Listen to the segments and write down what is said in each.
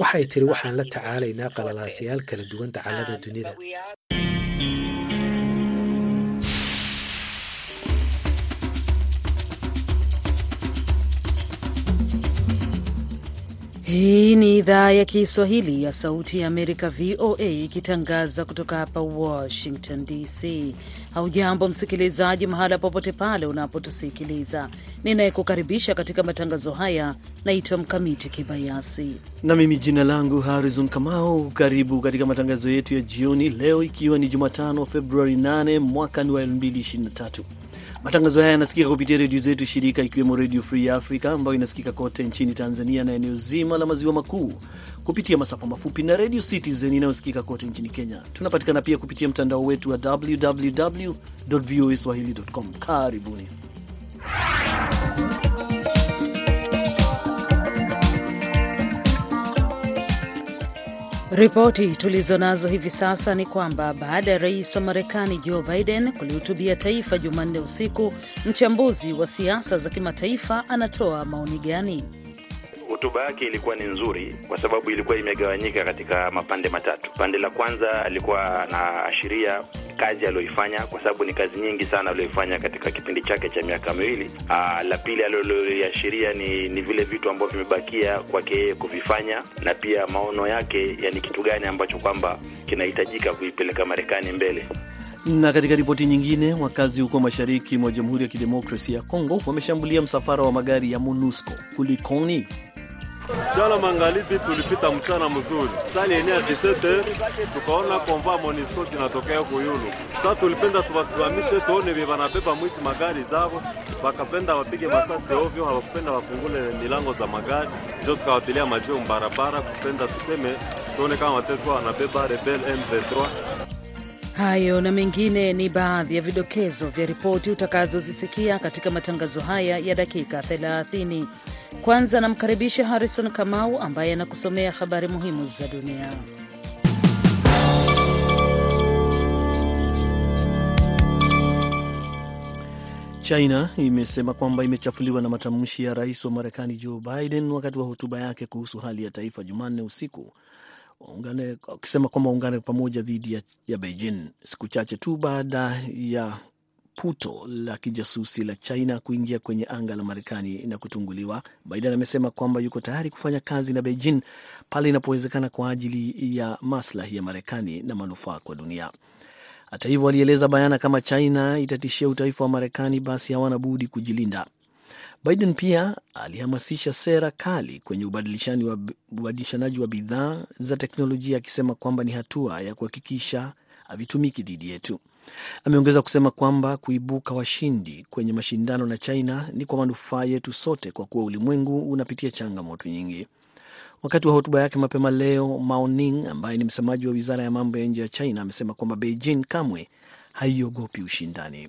waxay tiri waxaan la tacaalaynaa qalalaasayaal kala duwan dacallada dunida Hii ni idhaa ya Kiswahili ya Sauti ya Amerika, VOA, ikitangaza kutoka hapa Washington DC. Haujambo msikilizaji, mahala popote pale unapotusikiliza. Ninayekukaribisha katika matangazo haya naitwa Mkamiti Kibayasi na mimi jina langu Harrison Kamau. Karibu katika matangazo yetu ya jioni leo, ikiwa ni Jumatano Februari 8 mwaka ni wa 2023. Matangazo haya yanasikika kupitia redio zetu shirika, ikiwemo Redio Free Africa ambayo inasikika kote nchini Tanzania na eneo zima la maziwa makuu kupitia masafa mafupi na Redio Citizen inayosikika kote nchini Kenya. Tunapatikana pia kupitia mtandao wetu wa www voa swahili.com. Karibuni. Ripoti tulizo nazo hivi sasa ni kwamba baada ya rais wa Marekani Joe Biden kulihutubia taifa Jumanne usiku, mchambuzi wa siasa za kimataifa anatoa maoni gani? Hotuba yake ilikuwa ni nzuri kwa sababu ilikuwa imegawanyika katika mapande matatu. Pande la kwanza alikuwa anaashiria kazi aliyoifanya, kwa sababu ni kazi nyingi sana aliyoifanya katika kipindi chake cha miaka miwili. La pili aliloliashiria ni, ni vile vitu ambavyo vimebakia kwake yeye kuvifanya, na pia maono yake, yani kitu gani ambacho kwamba kinahitajika kuipeleka Marekani mbele. Na katika ripoti nyingine, wakazi huko mashariki mwa Jamhuri ya Kidemokrasia ya Kongo wameshambulia msafara wa magari ya MONUSCO. Kulikoni? Jana magharibi tulipita mchana mzuri, sali enea 17 tukaona konva MONUSCO zinatokea kuyulu. Sasa tulipenda tuwasimamishe tuone vye wanabeba mwizi magari zao, wakapenda wapige masasi ovyo, hawakupenda wafungule milango za magari, ndio tukawatilia majio mbarabara, kupenda tuseme tuone kama wateswa wanabeba rebel M23. Hayo na mengine ni baadhi ya vidokezo vya ripoti utakazozisikia katika matangazo haya ya dakika 30. Kwanza namkaribisha Harrison Kamau ambaye anakusomea habari muhimu za dunia. China imesema kwamba imechafuliwa na matamshi ya rais wa Marekani Joe Biden wakati wa hotuba yake kuhusu hali ya taifa Jumanne usiku akisema kwamba waungane pamoja dhidi ya, ya Beijing siku chache tu baada ya puto la kijasusi la China kuingia kwenye anga la Marekani na kutunguliwa. Biden amesema kwamba yuko tayari kufanya kazi na Beijing pale inapowezekana kwa ajili ya maslahi ya Marekani na manufaa kwa dunia. Hata hivyo, alieleza bayana kama China itatishia utaifa wa Marekani, basi hawana budi kujilinda. Biden pia alihamasisha sera kali kwenye ubadilishanaji wa bidhaa za teknolojia akisema kwamba ni hatua ya kuhakikisha havitumiki dhidi yetu. Ameongeza kusema kwamba kuibuka washindi kwenye mashindano na China ni kwa manufaa yetu sote, kwa kuwa ulimwengu unapitia changamoto nyingi. Wakati wa hotuba yake mapema leo, Mao Ning ambaye ni msemaji wa wizara ya mambo ya nje ya China amesema kwamba Beijing kamwe haiogopi ushindani.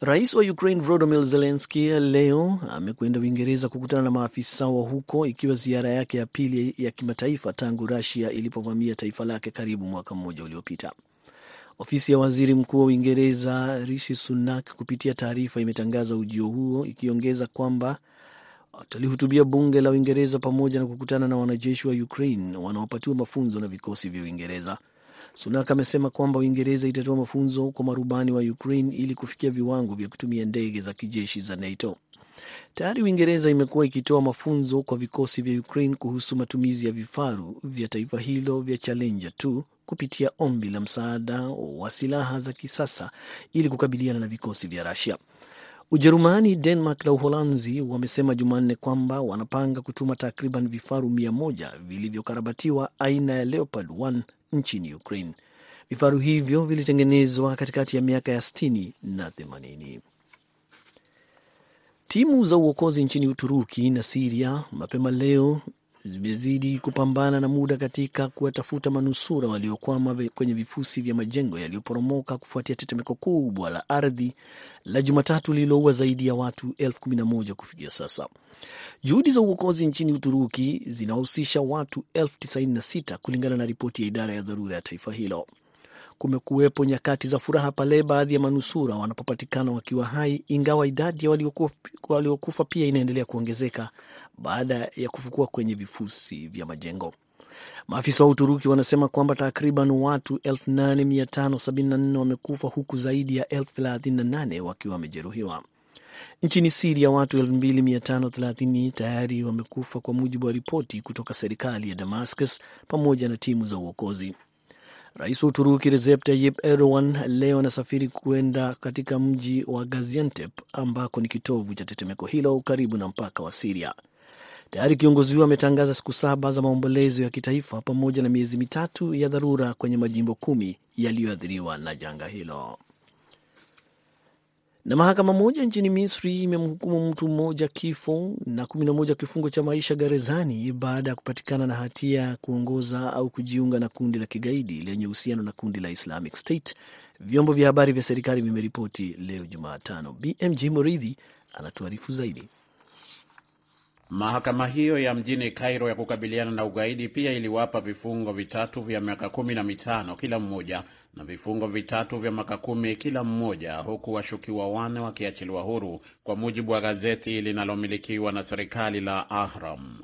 Rais wa Ukraine Volodymyr Zelensky leo amekwenda Uingereza kukutana na maafisa wa huko, ikiwa ziara yake ya pili ya kimataifa tangu Russia ilipovamia taifa lake karibu mwaka mmoja uliopita. Ofisi ya waziri mkuu wa Uingereza Rishi Sunak kupitia taarifa imetangaza ujio huo, ikiongeza kwamba watalihutubia bunge la Uingereza pamoja na kukutana na wanajeshi wa Ukraine wanaopatiwa mafunzo na vikosi vya Uingereza. Sunak amesema kwamba Uingereza itatoa mafunzo kwa marubani wa Ukraine ili kufikia viwango vya kutumia ndege za kijeshi za NATO. Tayari Uingereza imekuwa ikitoa mafunzo kwa vikosi vya Ukraine kuhusu matumizi ya vifaru vya taifa hilo vya Challenger 2 kupitia ombi la msaada wa silaha za kisasa ili kukabiliana na vikosi vya Russia. Ujerumani, Denmark na Uholanzi wamesema Jumanne kwamba wanapanga kutuma takriban vifaru mia moja vilivyokarabatiwa aina ya Leopard 1 nchini Ukraine. Vifaru hivyo vilitengenezwa katikati ya miaka ya 60 na 80. Timu za uokozi nchini Uturuki na Siria mapema leo zimezidi kupambana na muda katika kuwatafuta manusura waliokwama kwenye vifusi vya majengo yaliyoporomoka kufuatia tetemeko kubwa la ardhi la Jumatatu lililoua zaidi ya watu elfu kumi na moja kufikia sasa. Juhudi za uokozi nchini Uturuki zinahusisha watu elfu tisaini na sita kulingana na ripoti ya idara ya dharura ya taifa hilo. Kumekuwepo nyakati za furaha pale baadhi ya manusura wanapopatikana wakiwa hai, ingawa idadi ya waliokufa, pia inaendelea kuongezeka baada ya kufukua kwenye vifusi vya majengo. Maafisa wa Uturuki wanasema kwamba takriban watu 8574 wamekufa huku zaidi ya 38 wakiwa wamejeruhiwa. Nchini Siria watu 2530 tayari wamekufa kwa mujibu wa ripoti kutoka serikali ya Damascus pamoja na timu za uokozi. Rais wa Uturuki Recep Tayyip Erdogan leo anasafiri kwenda katika mji wa Gaziantep ambako ni kitovu cha tetemeko hilo karibu na mpaka wa Siria. Tayari kiongozi huyo ametangaza siku saba za maombolezo ya kitaifa pamoja na miezi mitatu ya dharura kwenye majimbo kumi yaliyoathiriwa na janga hilo. Na mahakama moja nchini Misri imemhukumu mtu mmoja kifo na kumi na moja kifungo cha maisha gerezani baada ya kupatikana na hatia ya kuongoza au kujiunga na kundi la kigaidi lenye uhusiano na kundi la Islamic State, vyombo vya habari vya serikali vimeripoti leo Jumatano. BMG Moridhi anatuarifu zaidi. Mahakama hiyo ya mjini Cairo ya kukabiliana na ugaidi pia iliwapa vifungo vitatu vya miaka kumi na mitano kila mmoja na vifungo vitatu vya miaka kumi kila mmoja, huku washukiwa wane wakiachiliwa huru, kwa mujibu wa gazeti linalomilikiwa na serikali la Ahram.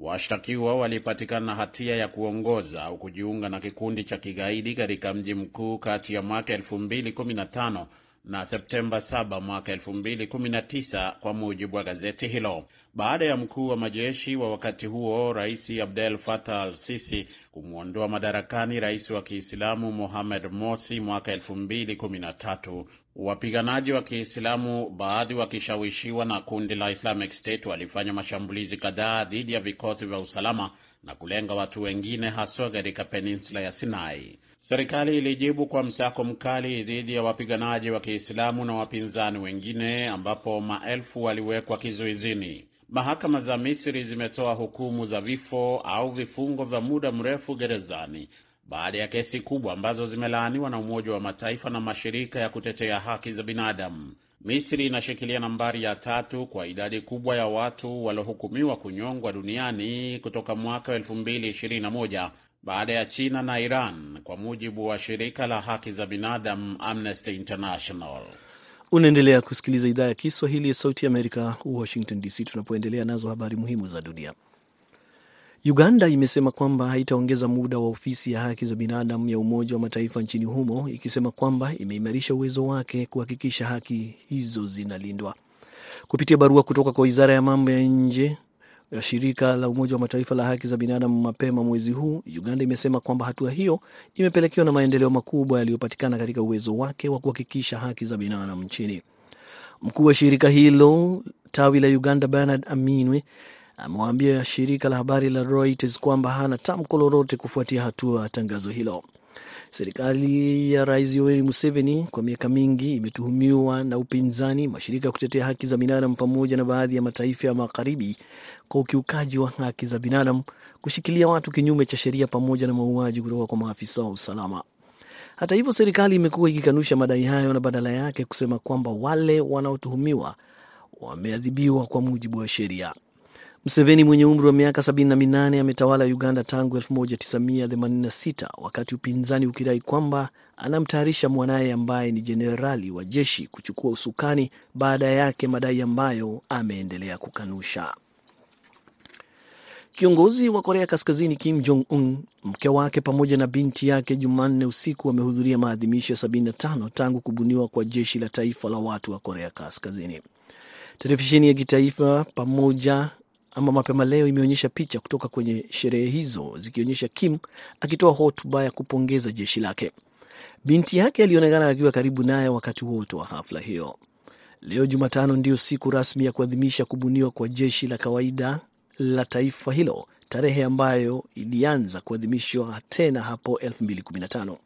Washtakiwa walipatikana hatia ya kuongoza au kujiunga na kikundi cha kigaidi katika mji mkuu kati ya mwaka 2015 na Septemba 7 mwaka 2019 kwa mujibu wa gazeti hilo. Baada ya mkuu wa majeshi wa wakati huo Rais Abdel Fattah al-Sisi kumwondoa madarakani rais wa Kiislamu Mohamed Morsi mwaka 2013, wapiganaji wa Kiislamu, baadhi wakishawishiwa na kundi la Islamic State, walifanya mashambulizi kadhaa dhidi ya vikosi vya usalama na kulenga watu wengine, haswa katika peninsula ya Sinai. Serikali ilijibu kwa msako mkali dhidi ya wapiganaji wa Kiislamu na wapinzani wengine, ambapo maelfu waliwekwa kizuizini. Mahakama za Misri zimetoa hukumu za vifo au vifungo vya muda mrefu gerezani baada ya kesi kubwa ambazo zimelaaniwa na Umoja wa Mataifa na mashirika ya kutetea haki za binadamu. Misri inashikilia nambari ya tatu kwa idadi kubwa ya watu waliohukumiwa kunyongwa duniani kutoka mwaka 2021 baada ya China na Iran, kwa mujibu wa shirika la haki za binadamu Amnesty International. Unaendelea kusikiliza idhaa ya Kiswahili ya Sauti Amerika, Washington DC, tunapoendelea nazo habari muhimu za dunia. Uganda imesema kwamba haitaongeza muda wa ofisi ya haki za binadamu ya Umoja wa Mataifa nchini humo, ikisema kwamba imeimarisha uwezo wake kuhakikisha haki hizo zinalindwa. Kupitia barua kutoka kwa wizara ya mambo ya nje shirika la Umoja wa Mataifa la haki za binadamu mapema mwezi huu, Uganda imesema kwamba hatua hiyo imepelekewa na maendeleo makubwa yaliyopatikana katika uwezo wake wa kuhakikisha haki za binadamu nchini. Mkuu wa shirika hilo tawi la Uganda, Bernard Aminwe, amewaambia shirika la habari la Reuters kwamba hana tamko lolote kufuatia hatua tangazo hilo. Serikali ya Rais Yoweri Museveni kwa miaka mingi imetuhumiwa na upinzani, mashirika ya kutetea haki za binadamu pamoja na baadhi ya mataifa ya magharibi kwa ukiukaji wa haki za binadamu, kushikilia watu kinyume cha sheria pamoja na mauaji kutoka kwa maafisa wa usalama. Hata hivyo, serikali imekuwa ikikanusha madai hayo na badala yake kusema kwamba wale wanaotuhumiwa wameadhibiwa kwa mujibu wa sheria. Museveni mwenye umri wa miaka 78 ametawala Uganda tangu 1986 wakati upinzani ukidai kwamba anamtayarisha mwanaye ambaye ni jenerali wa jeshi kuchukua usukani baada yake, madai ambayo ameendelea kukanusha. Kiongozi wa Korea Kaskazini Kim Jong Un, mke wake pamoja na binti yake Jumanne usiku wamehudhuria maadhimisho ya 75 tangu kubuniwa kwa jeshi la taifa la watu wa Korea Kaskazini. Televisheni ya kitaifa pamoja ama mapema leo imeonyesha picha kutoka kwenye sherehe hizo zikionyesha Kim akitoa hotuba ya kupongeza jeshi lake. Binti yake alionekana akiwa karibu naye wakati wote wa hafla hiyo. Leo Jumatano ndio siku rasmi ya kuadhimisha kubuniwa kwa jeshi la kawaida la taifa hilo, tarehe ambayo ilianza kuadhimishwa tena hapo 2015.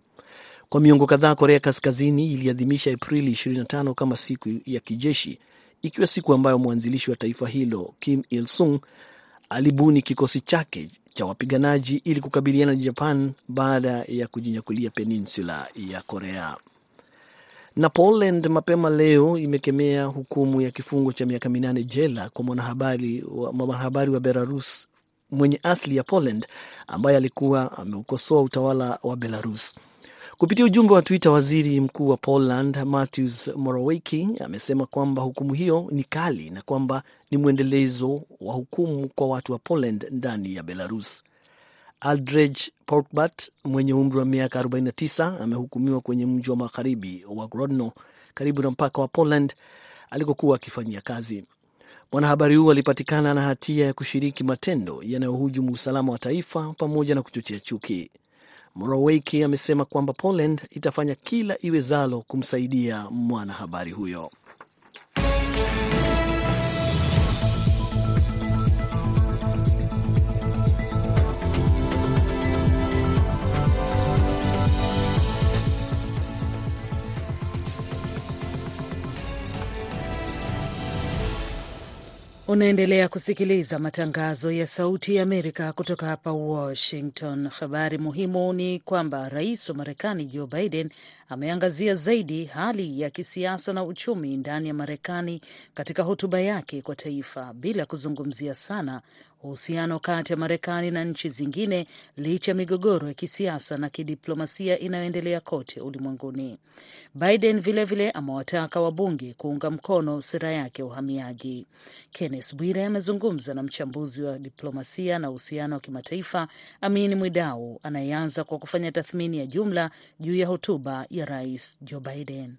Kwa miongo kadhaa, Korea Kaskazini iliadhimisha Aprili 25 kama siku ya kijeshi ikiwa siku ambayo mwanzilishi wa taifa hilo Kim Il Sung alibuni kikosi chake cha wapiganaji ili kukabiliana na Japan baada ya kujinyakulia peninsula ya Korea. Na Poland mapema leo imekemea hukumu ya kifungo cha miaka minane jela kwa mwanahabari wa, mwanahabari wa Belarus mwenye asili ya Poland ambaye alikuwa ameukosoa utawala wa Belarus. Kupitia ujumbe wa Twitter, waziri mkuu wa Poland Mateusz Morawiecki amesema kwamba hukumu hiyo ni kali na kwamba ni mwendelezo wa hukumu kwa watu wa Poland ndani ya Belarus. Aldrej Porkbat mwenye umri wa miaka 49 amehukumiwa kwenye mji wa magharibi wa Grodno karibu na mpaka wa Poland alikokuwa akifanyia kazi. Mwanahabari huyo alipatikana na hatia ya kushiriki matendo yanayohujumu usalama wa taifa pamoja na kuchochea chuki. Morawiecki amesema kwamba Poland itafanya kila iwezalo kumsaidia mwanahabari huyo. Unaendelea kusikiliza matangazo ya Sauti ya Amerika kutoka hapa Washington. Habari muhimu ni kwamba rais wa Marekani Joe Biden ameangazia zaidi hali ya kisiasa na uchumi ndani ya Marekani katika hotuba yake kwa taifa, bila kuzungumzia sana uhusiano kati ya Marekani na nchi zingine, licha ya migogoro ya kisiasa na kidiplomasia inayoendelea kote ulimwenguni. Biden vilevile amewataka wabunge kuunga mkono sera yake ya uhamiaji. Kenneth Bwire amezungumza na mchambuzi wa diplomasia na uhusiano wa kimataifa Amin Mwidau anayeanza kwa kufanya tathmini ya jumla juu ya hotuba ya rais Joe Biden.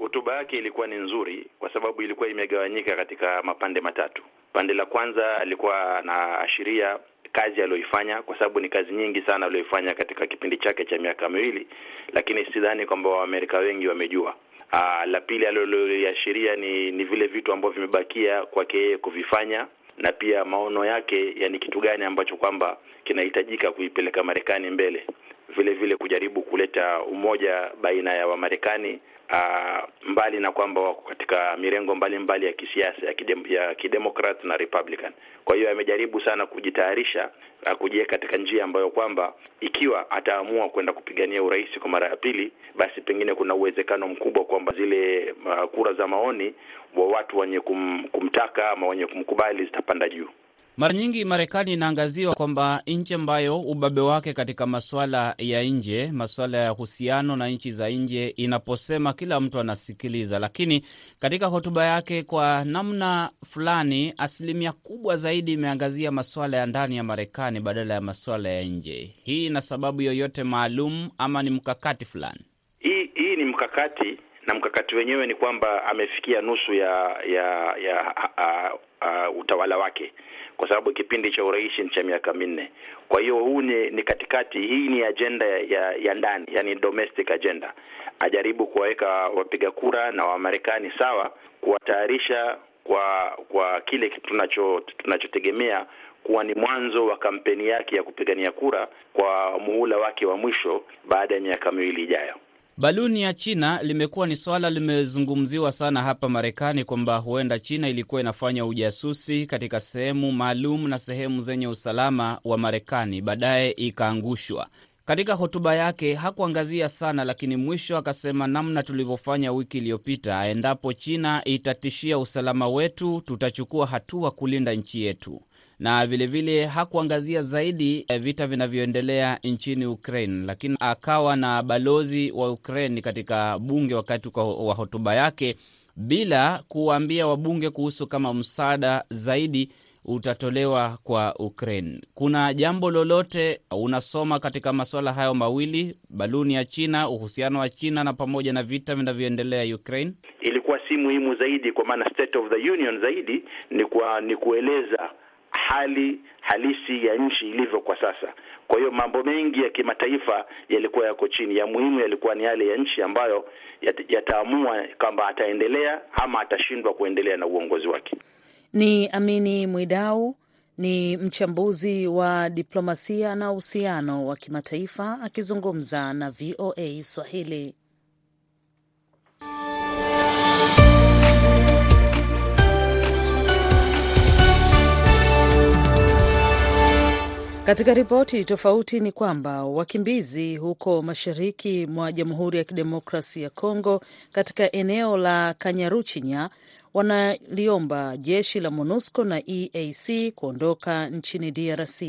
Hotuba yake ilikuwa ni nzuri kwa sababu ilikuwa imegawanyika katika mapande matatu. Pande la kwanza alikuwa anaashiria kazi aliyoifanya, kwa sababu ni kazi nyingi sana aliyoifanya katika kipindi chake cha miaka miwili, lakini sidhani kwamba Waamerika wengi wamejua. Aa, la pili aliloliashiria ni ni vile vitu ambavyo vimebakia kwake yeye kuvifanya na pia maono yake, yani kitu gani ambacho kwamba kinahitajika kuipeleka Marekani mbele, vile vile kujaribu kuleta umoja baina ya Wamarekani uh, mbali na kwamba wako katika mirengo mbalimbali mbali ya kisiasa ya, kidem, ya kidemokrat na Republican. Kwa hiyo amejaribu sana kujitayarisha uh, kujiweka katika njia ambayo kwamba ikiwa ataamua kwenda kupigania urais kwa mara ya pili, basi pengine kuna uwezekano mkubwa kwamba zile uh, kura za maoni wa watu wenye kum, kumtaka ama wenye kumkubali zitapanda juu. Mara nyingi Marekani inaangaziwa kwamba nchi ambayo ubabe wake katika maswala ya nje, maswala ya uhusiano na nchi za nje, inaposema kila mtu anasikiliza. Lakini katika hotuba yake, kwa namna fulani, asilimia kubwa zaidi imeangazia maswala ya ndani ya Marekani badala ya maswala ya nje. Hii ina sababu yoyote maalum ama ni mkakati fulani? Hii hii ni mkakati na mkakati wenyewe ni kwamba amefikia nusu ya ya ya uh, uh, utawala wake kwa sababu kipindi cha urais ni cha miaka minne. Kwa hiyo huu ni, ni katikati. Hii ni ajenda ya, ya ndani, yani domestic agenda. Ajaribu kuwaweka wapiga kura na Wamarekani sawa, kuwatayarisha kwa kwa kile tunacho tunachotegemea kuwa ni mwanzo wa kampeni yake ya kupigania kura kwa muhula wake wa mwisho baada ya miaka miwili ijayo. Baluni ya China limekuwa ni swala limezungumziwa sana hapa Marekani, kwamba huenda China ilikuwa inafanya ujasusi katika sehemu maalum na sehemu zenye usalama wa Marekani, baadaye ikaangushwa. Katika hotuba yake hakuangazia sana, lakini mwisho akasema namna tulivyofanya wiki iliyopita, endapo China itatishia usalama wetu, tutachukua hatua kulinda nchi yetu na vilevile vile hakuangazia zaidi vita vinavyoendelea nchini Ukraine, lakini akawa na balozi wa Ukraine katika bunge wakati wa hotuba yake, bila kuwaambia wabunge kuhusu kama msaada zaidi utatolewa kwa Ukraine. Kuna jambo lolote unasoma katika masuala hayo mawili, baluni ya China, uhusiano wa China na pamoja na vita vinavyoendelea Ukraine? Ilikuwa si muhimu zaidi, kwa maana State of the Union zaidi ni kwa ni kueleza hali halisi ya nchi ilivyo kwa sasa. Kwa hiyo mambo mengi ya kimataifa yalikuwa yako chini, ya muhimu yalikuwa ni yale ya nchi ambayo yataamua kwamba ataendelea ama atashindwa kuendelea na uongozi wake. Ni Amini Mwidau, ni mchambuzi wa diplomasia na uhusiano wa kimataifa akizungumza na VOA Swahili. Katika ripoti tofauti ni kwamba wakimbizi huko mashariki mwa Jamhuri ya Kidemokrasi ya Kongo katika eneo la Kanyaruchinya wanaliomba jeshi la MONUSCO na EAC kuondoka nchini DRC.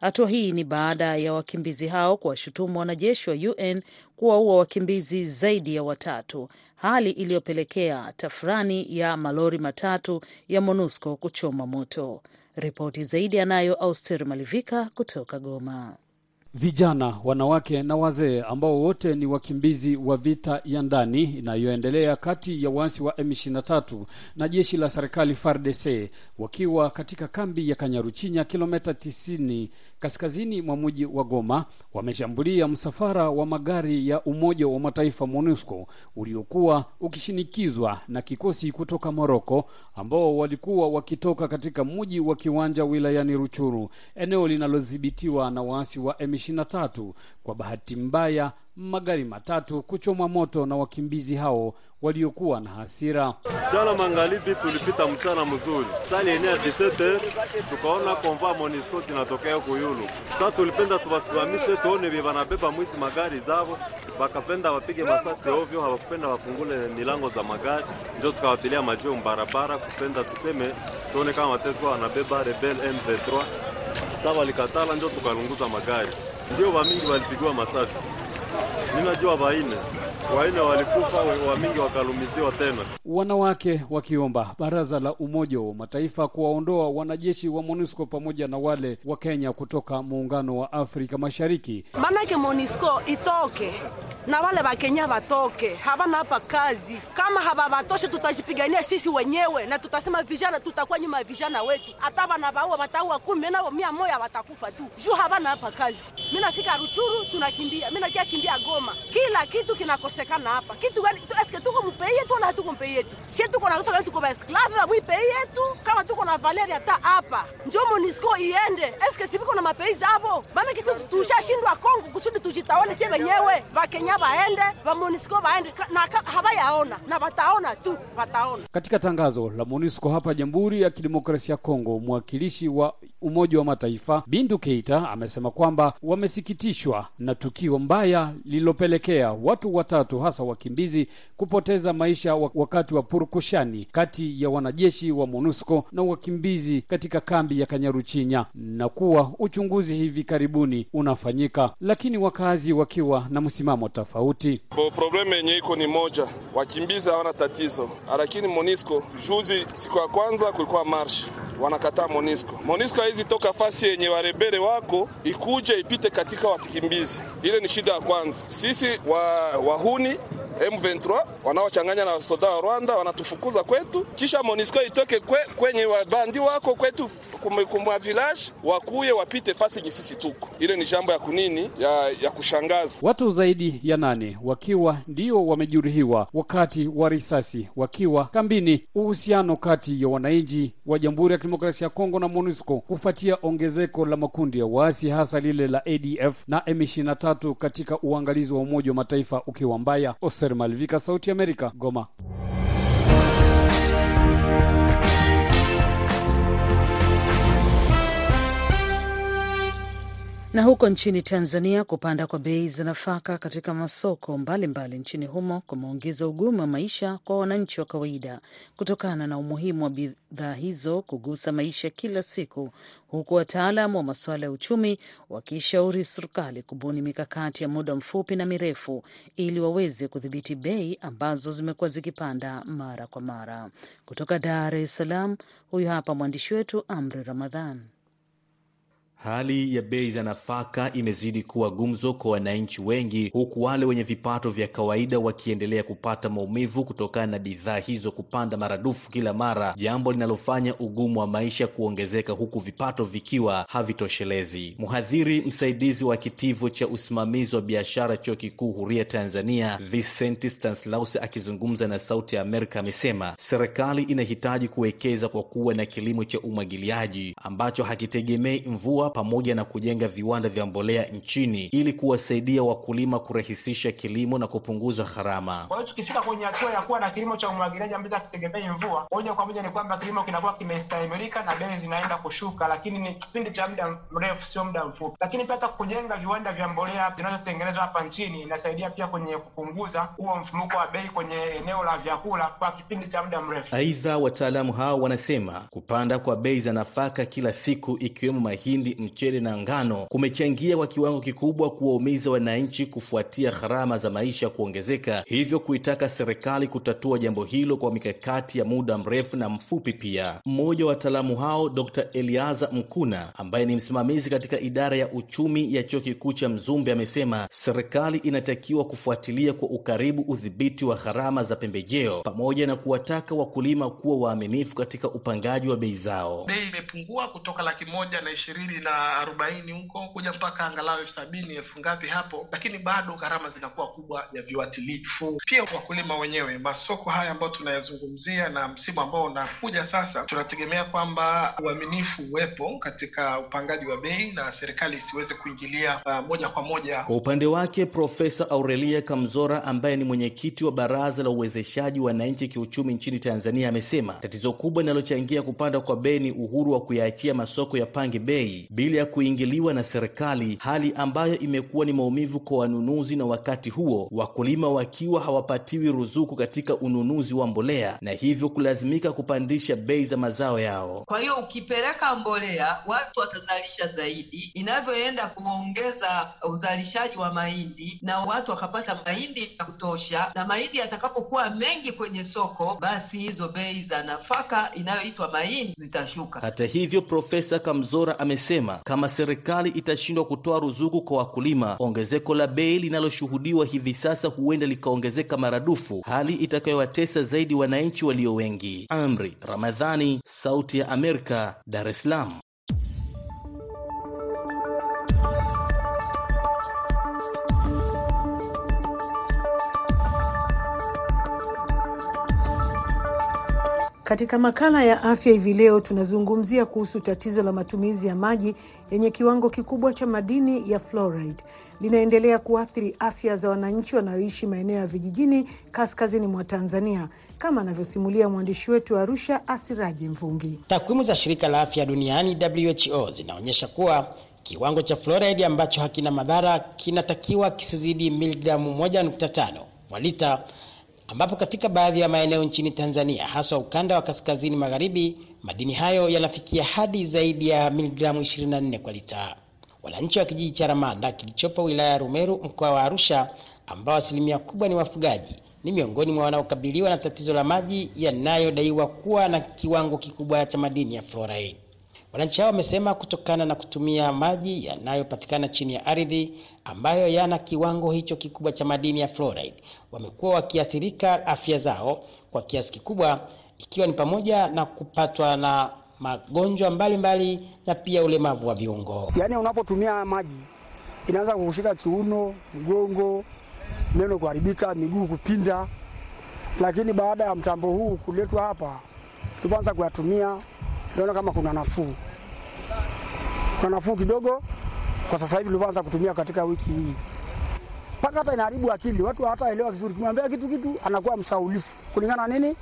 Hatua hii ni baada ya wakimbizi hao kuwashutumu wanajeshi wa UN kuwaua wakimbizi zaidi ya watatu, hali iliyopelekea tafrani ya malori matatu ya MONUSCO kuchoma moto. Ripoti zaidi anayo Auster Malivika kutoka Goma. Vijana, wanawake na wazee ambao wote ni wakimbizi wa vita ya ndani inayoendelea kati ya waasi wa M23 na jeshi la serikali FARDC wakiwa katika kambi ya Kanyaruchinya kilomita 90 kaskazini mwa mji wa Goma wameshambulia msafara wa magari ya Umoja wa Mataifa MONUSCO uliokuwa ukishinikizwa na kikosi kutoka Moroko ambao walikuwa wakitoka katika mji wa Kiwanja wilayani Ruchuru, eneo linalodhibitiwa na waasi wa M23. Kwa bahati mbaya, magari matatu kuchomwa moto na wakimbizi hao waliokuwa na hasira. Jana magharibi tulipita mchana mzuri, sali enea 17 tukaona konva Monisco zinatokea kuyulu. Sasa tulipenda tuwasimamishe tuone vye wanabeba mwizi magari zavo, wakapenda wapige masasi ovyo, hawakupenda wafungule milango za magari, ndio tukawatilia majio mbarabara, kupenda tuseme tuone kama watezwa wanabeba rebel M23. Sasa walikatala, ndio tukalunguza magari, ndio wamingi walipigiwa masasi. Ninajua waine waine walikufa, wamingi wakalumiziwa tena. Wanawake wakiomba baraza la Umoja wa Mataifa kuwaondoa wanajeshi wa MONUSCO pamoja na wale wa Kenya kutoka muungano wa Afrika Mashariki. Maanake MONUSCO itoke na wale Wakenya watoke, havana hapa kazi. Kama hawavatoshe, tutajipigania sisi wenyewe na tutasema vijana, tutakuwa nyuma ya vijana wetu. Hata wanavaua wataua kumi nao mia moja watakufa tu juu havana hapa kazi. Mi nafika Ruchuru tunakimbia, mi nakia kimbia Goma, kila kitu kinakosekana hapa. Kitu gani? Eske tuko mpei yetu wala hatuko mpei yetu? Sie tuko na usa tuko baesklave wa mpei yetu, kama tuko na Valeri hata hapa njo MONUSCO iende. Eske siviko na mapei zabo Maana kitu tushashindwa Kongo kusudi tujitawale sie wenyewe. Vakenya vaende, va MONUSCO vaende, na havayaona na vataona tu, vataona. Katika tangazo la MONUSCO hapa Jamhuri ya Kidemokrasia ya Kongo, mwakilishi wa Umoja wa Mataifa Bindu Keita amesema kwamba wamesikitishwa na tukio mbaya lililopelekea watu watatu hasa wakimbizi kupoteza maisha wakati wa purukushani kati ya wanajeshi wa MONUSCO na wakimbizi katika kambi ya Kanyaruchinya, na kuwa uchunguzi hivi karibuni unafanyika, lakini wakazi wakiwa na msimamo tofauti. Problemu yenye iko ni moja, wakimbizi hawana tatizo, lakini MONUSCO juzi, siku ya kwanza kulikuwa marshi wanakataa MONUSCO. MONUSCO haizi toka fasi yenye warebere wako ikuje ipite katika watikimbizi. ile ni shida ya kwanza. Sisi wa, wahuni M23 wanaochanganya na soda wa Rwanda wanatufukuza kwetu, kisha MONUSCO itoke kwe, kwenye wabandi wako kwetu kumwa village wakuye wapite fasi yenye sisi tuko. Ile ni jambo ya kunini ya, ya kushangaza. Watu zaidi ya nane wakiwa ndio wamejeruhiwa wakati wa risasi wakiwa kambini. Uhusiano kati ya wananchi wa Jamhuri ya Kidemokrasia ya Kongo na MONUSCO kufuatia ongezeko la makundi ya waasi hasa lile la ADF na M23 katika uangalizi wa Umoja wa Mataifa ukiwa mbaya. Oser Malvika, Sauti Amerika, Goma. Na huko nchini Tanzania, kupanda kwa bei za nafaka katika masoko mbalimbali mbali nchini humo kumeongeza ugumu wa maisha kwa wananchi wa kawaida kutokana na umuhimu wa bidhaa hizo kugusa maisha kila siku, huku wataalam wa masuala ya uchumi wakishauri serikali kubuni mikakati ya muda mfupi na mirefu ili waweze kudhibiti bei ambazo zimekuwa zikipanda mara kwa mara. Kutoka Dar es Salaam, huyu hapa mwandishi wetu Amri Ramadhan. Hali ya bei za nafaka imezidi kuwa gumzo kwa wananchi wengi, huku wale wenye vipato vya kawaida wakiendelea kupata maumivu kutokana na bidhaa hizo kupanda maradufu kila mara, jambo linalofanya ugumu wa maisha kuongezeka huku vipato vikiwa havitoshelezi. Mhadhiri msaidizi wa kitivo cha usimamizi wa biashara chuo kikuu huria Tanzania, Vincent Stanislaus, akizungumza na Sauti ya Amerika, amesema serikali inahitaji kuwekeza kwa kuwa na kilimo cha umwagiliaji ambacho hakitegemei mvua pamoja na kujenga viwanda vya mbolea nchini ili kuwasaidia wakulima kurahisisha kilimo na kupunguza gharama. Kwa hiyo tukifika kwenye hatua ya kuwa na kilimo cha umwagiliaji ambacho hakitegemei mvua, moja kwa moja ni kwamba kilimo kinakuwa kimestahimilika na bei zinaenda kushuka, lakini ni kipindi cha muda mrefu, sio muda mfupi. Lakini pia hata kujenga viwanda vya mbolea vinavyotengenezwa hapa nchini inasaidia pia kwenye kupunguza huo mfumuko wa bei kwenye eneo la vyakula kwa kipindi cha muda mrefu. Aidha, wataalamu hao wanasema kupanda kwa bei za nafaka kila siku ikiwemo mahindi, mchele na ngano kumechangia kwa kiwango kikubwa kuwaumiza wananchi kufuatia gharama za maisha kuongezeka, hivyo kuitaka serikali kutatua jambo hilo kwa mikakati ya muda mrefu na mfupi. Pia mmoja wa wataalamu hao Dr. Eliaza Mkuna ambaye ni msimamizi katika idara ya uchumi ya chuo kikuu cha Mzumbe amesema serikali inatakiwa kufuatilia kwa ukaribu udhibiti wa gharama za pembejeo pamoja na kuwataka wakulima kuwa waaminifu katika upangaji wa bei zao. Bei imepungua kutoka laki moja na ishirini na arobaini huko kuja mpaka angalau elfu sabini elfu ngapi hapo, lakini bado gharama zinakuwa kubwa ya viuatilifu. Pia wakulima wenyewe, masoko haya ambayo tunayazungumzia na msimu ambao unakuja sasa, tunategemea kwamba uaminifu uwepo katika upangaji wa bei na serikali isiweze kuingilia uh, moja kwa moja. Kwa upande wake Profesa Aurelia Kamzora ambaye ni mwenyekiti wa Baraza la Uwezeshaji Wananchi Kiuchumi nchini Tanzania amesema tatizo kubwa linalochangia kupanda kwa bei ni uhuru wa kuyaachia masoko ya pange bei bila ya kuingiliwa na serikali, hali ambayo imekuwa ni maumivu kwa wanunuzi, na wakati huo wakulima wakiwa hawapatiwi ruzuku katika ununuzi wa mbolea na hivyo kulazimika kupandisha bei za mazao yao. Kwa hiyo ukipeleka mbolea watu watazalisha zaidi, inavyoenda kuongeza uzalishaji wa mahindi na watu wakapata mahindi ya kutosha, na mahindi yatakapokuwa mengi kwenye soko, basi hizo bei za nafaka inayoitwa mahindi zitashuka. Hata hivyo, Profesa Kamzora amesema kama serikali itashindwa kutoa ruzuku kwa wakulima, ongezeko la bei linaloshuhudiwa hivi sasa huenda likaongezeka maradufu, hali itakayowatesa zaidi wananchi walio wengi. Amri Ramadhani, Sauti ya Amerika, Dar es Salaam. Katika makala ya afya hivi leo tunazungumzia kuhusu tatizo la matumizi ya maji yenye kiwango kikubwa cha madini ya fluoride linaendelea kuathiri afya za wananchi wanaoishi maeneo ya vijijini kaskazini mwa Tanzania, kama anavyosimulia mwandishi wetu wa Arusha, Asiraji Mvungi. Takwimu za shirika la afya duniani WHO zinaonyesha kuwa kiwango cha fluoride ambacho hakina madhara kinatakiwa kisizidi miligramu 1.5 kwa lita ambapo katika baadhi ya maeneo nchini Tanzania haswa ukanda wa kaskazini magharibi madini hayo yanafikia hadi zaidi ya miligramu 24 kwa lita. Wananchi wa kijiji cha Ramanda kilichopo wilaya ya Rumeru mkoa wa Arusha, ambao asilimia kubwa ni wafugaji, ni miongoni mwa wanaokabiliwa na tatizo la maji yanayodaiwa kuwa na kiwango kikubwa cha madini ya fluoride. Wananchi hao wamesema kutokana na kutumia maji yanayopatikana chini ya ardhi ambayo yana kiwango hicho kikubwa cha madini ya fluoride, wamekuwa wakiathirika afya zao kwa kiasi kikubwa, ikiwa ni pamoja na kupatwa na magonjwa mbalimbali mbali, na pia ulemavu wa viungo. Yaani, unapotumia maji inaanza kukushika kiuno, mgongo, meno kuharibika, miguu kupinda. Lakini baada ya mtambo huu kuletwa hapa, tulipoanza kuyatumia naona kama kuna nafuu, kuna nafuu kidogo kwa sasa hivi tulipoanza kutumia katika wiki hii, mpaka hata inaharibu akili, watu hawataelewa vizuri. Kimwambia kitu kitu anakuwa msaulifu kulingana na nini?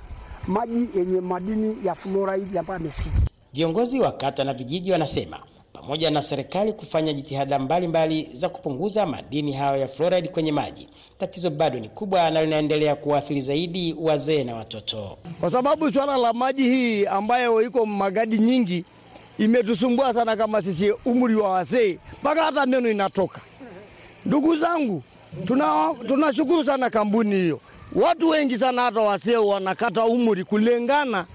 Maji yenye madini ya fluoride ambayo amesiki. Viongozi wa kata na vijiji wanasema pamoja na serikali kufanya jitihada mbalimbali za kupunguza madini hayo ya fluoride kwenye maji, tatizo bado ni kubwa na linaendelea kuathiri zaidi wazee na watoto, kwa sababu swala la maji hii ambayo iko magadi nyingi imetusumbua sana kama sisi umri wa wazee, mpaka hata meno inatoka. Ndugu zangu, tunashukuru tuna sana kampuni hiyo. Watu wengi sana hata wazee wanakata umri kulingana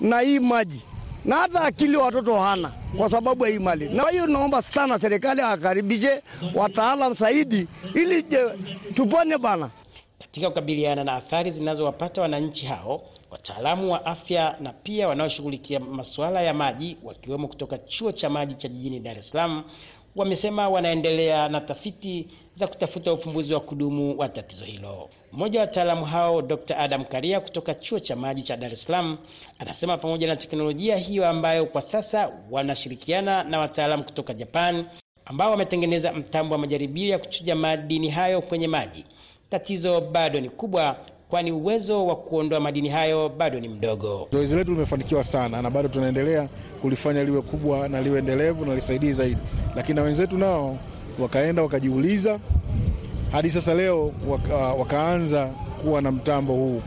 na hii maji na hata akili watoto hana kwa sababu ya hii mali. Na hiyo naomba sana serikali akaribishe wataalam zaidi ili tupone bana. Katika kukabiliana na athari zinazowapata wananchi hao, wataalamu wa afya na pia wanaoshughulikia masuala ya maji wakiwemo kutoka chuo cha maji cha jijini Dar es Salaam wamesema wanaendelea na tafiti za kutafuta ufumbuzi wa kudumu wa tatizo hilo. Mmoja wa wataalamu hao Dr. Adam Karia kutoka chuo cha maji cha Dar es Salaam anasema pamoja na teknolojia hiyo ambayo kwa sasa wanashirikiana na wataalamu kutoka Japan ambao wametengeneza mtambo wa majaribio ya kuchuja madini hayo kwenye maji, tatizo bado ni kubwa, kwani uwezo wa kuondoa madini hayo bado ni mdogo. Zoezi letu limefanikiwa sana na bado tunaendelea kulifanya liwe kubwa na liwe endelevu na lisaidie zaidi, lakini na wenzetu nao wakaenda wakajiuliza hadi sasa leo waka, wakaanza kuwa na mtambo huu.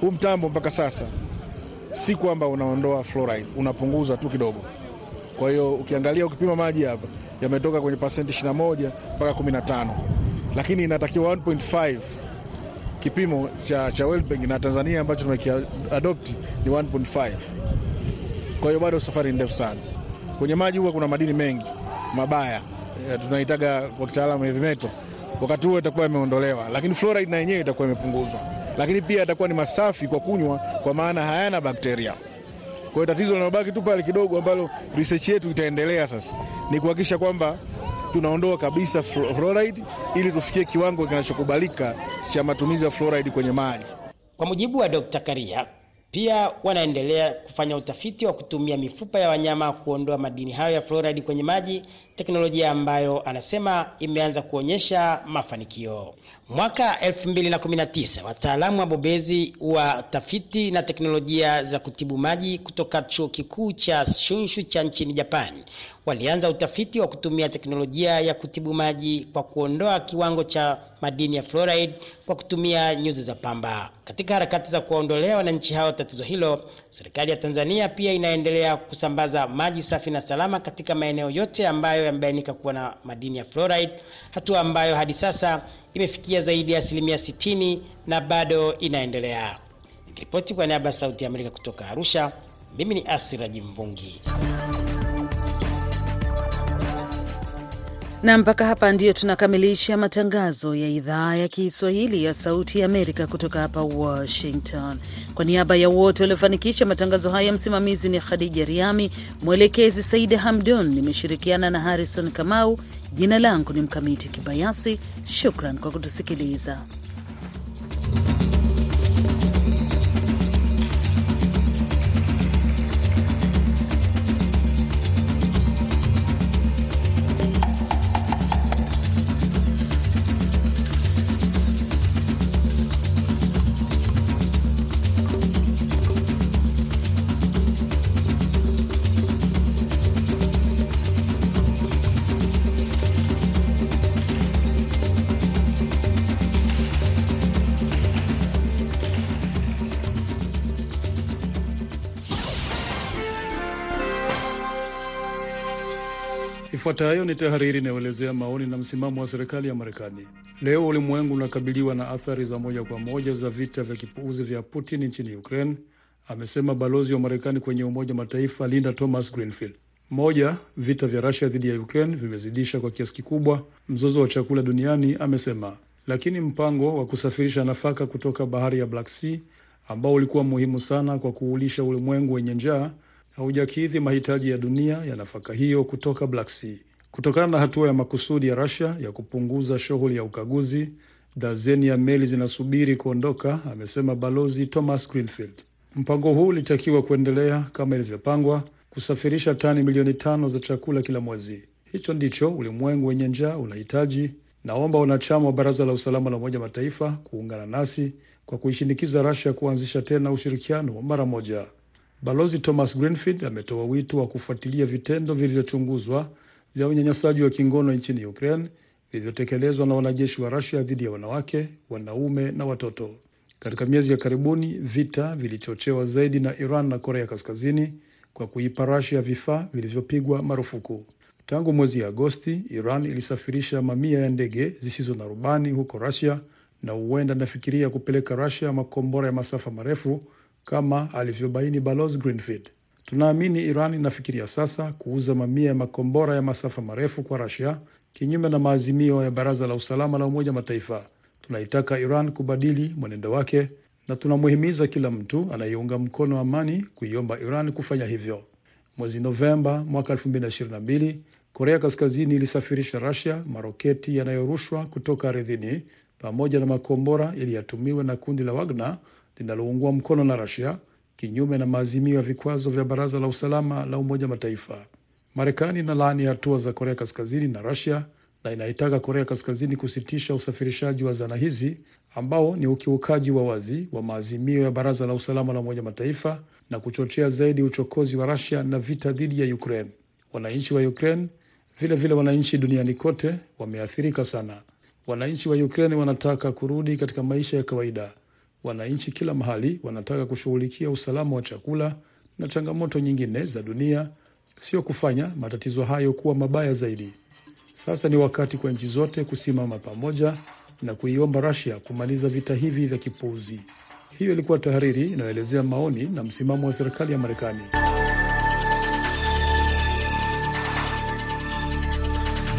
Huu mtambo mpaka sasa si kwamba unaondoa fluoride, unapunguza tu kidogo. Kwa hiyo ukiangalia, ukipima maji hapa yametoka kwenye pasenti 21 mpaka 15, lakini inatakiwa 1.5 kipimo cha, cha World Bank na Tanzania ambacho tumekiadopti ni 1.5. Kwa hiyo bado safari ndefu sana. Kwenye maji huwa kuna madini mengi mabaya tunaitaga kwa kitaalamu heavy metal, wakati huo itakuwa imeondolewa, lakini fluoride na yenyewe itakuwa imepunguzwa, lakini pia itakuwa ni masafi kwa kunywa, kwa maana hayana bakteria. Kwa hiyo tatizo linalobaki tu pale kidogo, ambalo research yetu itaendelea sasa, ni kuhakikisha kwamba tunaondoa kabisa fluoride ili tufikie kiwango kinachokubalika cha matumizi ya fluoride kwenye maji. Kwa mujibu wa Dr. Karia, pia wanaendelea kufanya utafiti wa kutumia mifupa ya wanyama kuondoa madini hayo ya fluoride kwenye maji, teknolojia ambayo anasema imeanza kuonyesha mafanikio. Mwaka 2019 wataalamu wabobezi wa tafiti na teknolojia za kutibu maji kutoka chuo kikuu cha Shunshu cha nchini Japan walianza utafiti wa kutumia teknolojia ya kutibu maji kwa kuondoa kiwango cha madini ya fluoride kwa kutumia nyuzi za pamba. Katika harakati za kuwaondolea wananchi hao tatizo hilo, serikali ya Tanzania pia inaendelea kusambaza maji safi na salama katika maeneo yote ambayo yamebainika kuwa na madini ya fluoride, hatua ambayo hadi sasa imefikia zaidi ya asilimia 60 na bado inaendelea. Nikiripoti kwa niaba ya Sauti ya Amerika kutoka Arusha, mimi ni Asira Jimbungi. Na mpaka hapa ndiyo tunakamilisha matangazo ya idhaa ya Kiswahili ya Sauti ya Amerika kutoka hapa Washington. Kwa niaba ya wote waliofanikisha matangazo haya, msimamizi ni Khadija Riami, mwelekezi Saida Hamdun, nimeshirikiana na Harrison Kamau. Jina langu ni Mkamiti Kibayasi. Shukran kwa kutusikiliza. Ifuatayo ni tahariri inayoelezea maoni na msimamo wa serikali ya Marekani. Leo ulimwengu unakabiliwa na athari za moja kwa moja za vita vya kipuuzi vya Putin nchini Ukraine, amesema balozi wa Marekani kwenye Umoja Mataifa Linda Thomas Greenfield. Moja, vita vya Russia dhidi ya Ukraine vimezidisha kwa kiasi kikubwa mzozo wa chakula duniani, amesema. Lakini mpango wa kusafirisha nafaka kutoka bahari ya Black Sea ambao ulikuwa muhimu sana kwa kuulisha ulimwengu wenye njaa haujakidhi mahitaji ya dunia ya nafaka hiyo kutoka Black Sea. Kutokana na hatua ya makusudi ya Russia ya kupunguza shughuli ya ukaguzi, dazeni ya meli zinasubiri kuondoka, amesema balozi Thomas Greenfield. Mpango huu ulitakiwa kuendelea kama ilivyopangwa, kusafirisha tani milioni tano za chakula kila mwezi. Hicho ndicho ulimwengu wenye njaa unahitaji. Naomba wanachama wa Baraza la Usalama la Umoja Mataifa kuungana nasi kwa kuishinikiza Russia kuanzisha tena ushirikiano mara moja. Balozi Thomas Greenfield ametoa wito wa kufuatilia vitendo vilivyochunguzwa vya unyanyasaji wa kingono nchini Ukraine vilivyotekelezwa na wanajeshi wa Russia dhidi ya wanawake, wanaume na watoto. Katika miezi ya karibuni, vita vilichochewa zaidi na Iran na Korea Kaskazini kwa kuipa Russia vifaa vilivyopigwa marufuku. Tangu mwezi Agosti, Iran ilisafirisha mamia ya ndege zisizo na rubani huko Russia na huenda inafikiria kupeleka Russia makombora ya masafa marefu kama alivyobaini balozi Greenfield. Tunaamini Iran inafikiria sasa kuuza mamia ya makombora ya masafa marefu kwa Russia, kinyume na maazimio ya Baraza la Usalama la Umoja Mataifa. Tunaitaka Iran kubadili mwenendo wake na tunamuhimiza kila mtu anayeunga mkono amani kuiomba Iran kufanya hivyo. Mwezi Novemba mwaka 2022 Korea Kaskazini ilisafirisha Russia maroketi yanayorushwa kutoka ardhini pamoja na makombora ili yatumiwe na kundi la Wagner linaloungwa mkono na Russia, kinyume na maazimio ya vikwazo vya Baraza la Usalama la Umoja Mataifa. Marekani inalaani hatua za Korea Kaskazini na Russia na inaitaka Korea Kaskazini kusitisha usafirishaji wa zana hizi ambao ni ukiukaji wa wazi wa maazimio ya Baraza la Usalama la Umoja Mataifa na kuchochea zaidi uchokozi wa Russia na vita dhidi ya Ukraine. Wananchi wa Ukraine vile vile wananchi duniani kote wameathirika sana. Wananchi wa Ukraine wanataka kurudi katika maisha ya kawaida. Wananchi kila mahali wanataka kushughulikia usalama wa chakula na changamoto nyingine za dunia, sio kufanya matatizo hayo kuwa mabaya zaidi. Sasa ni wakati kwa nchi zote kusimama pamoja na kuiomba Russia kumaliza vita hivi vya kipuuzi. Hiyo ilikuwa tahariri inayoelezea maoni na msimamo wa serikali ya Marekani.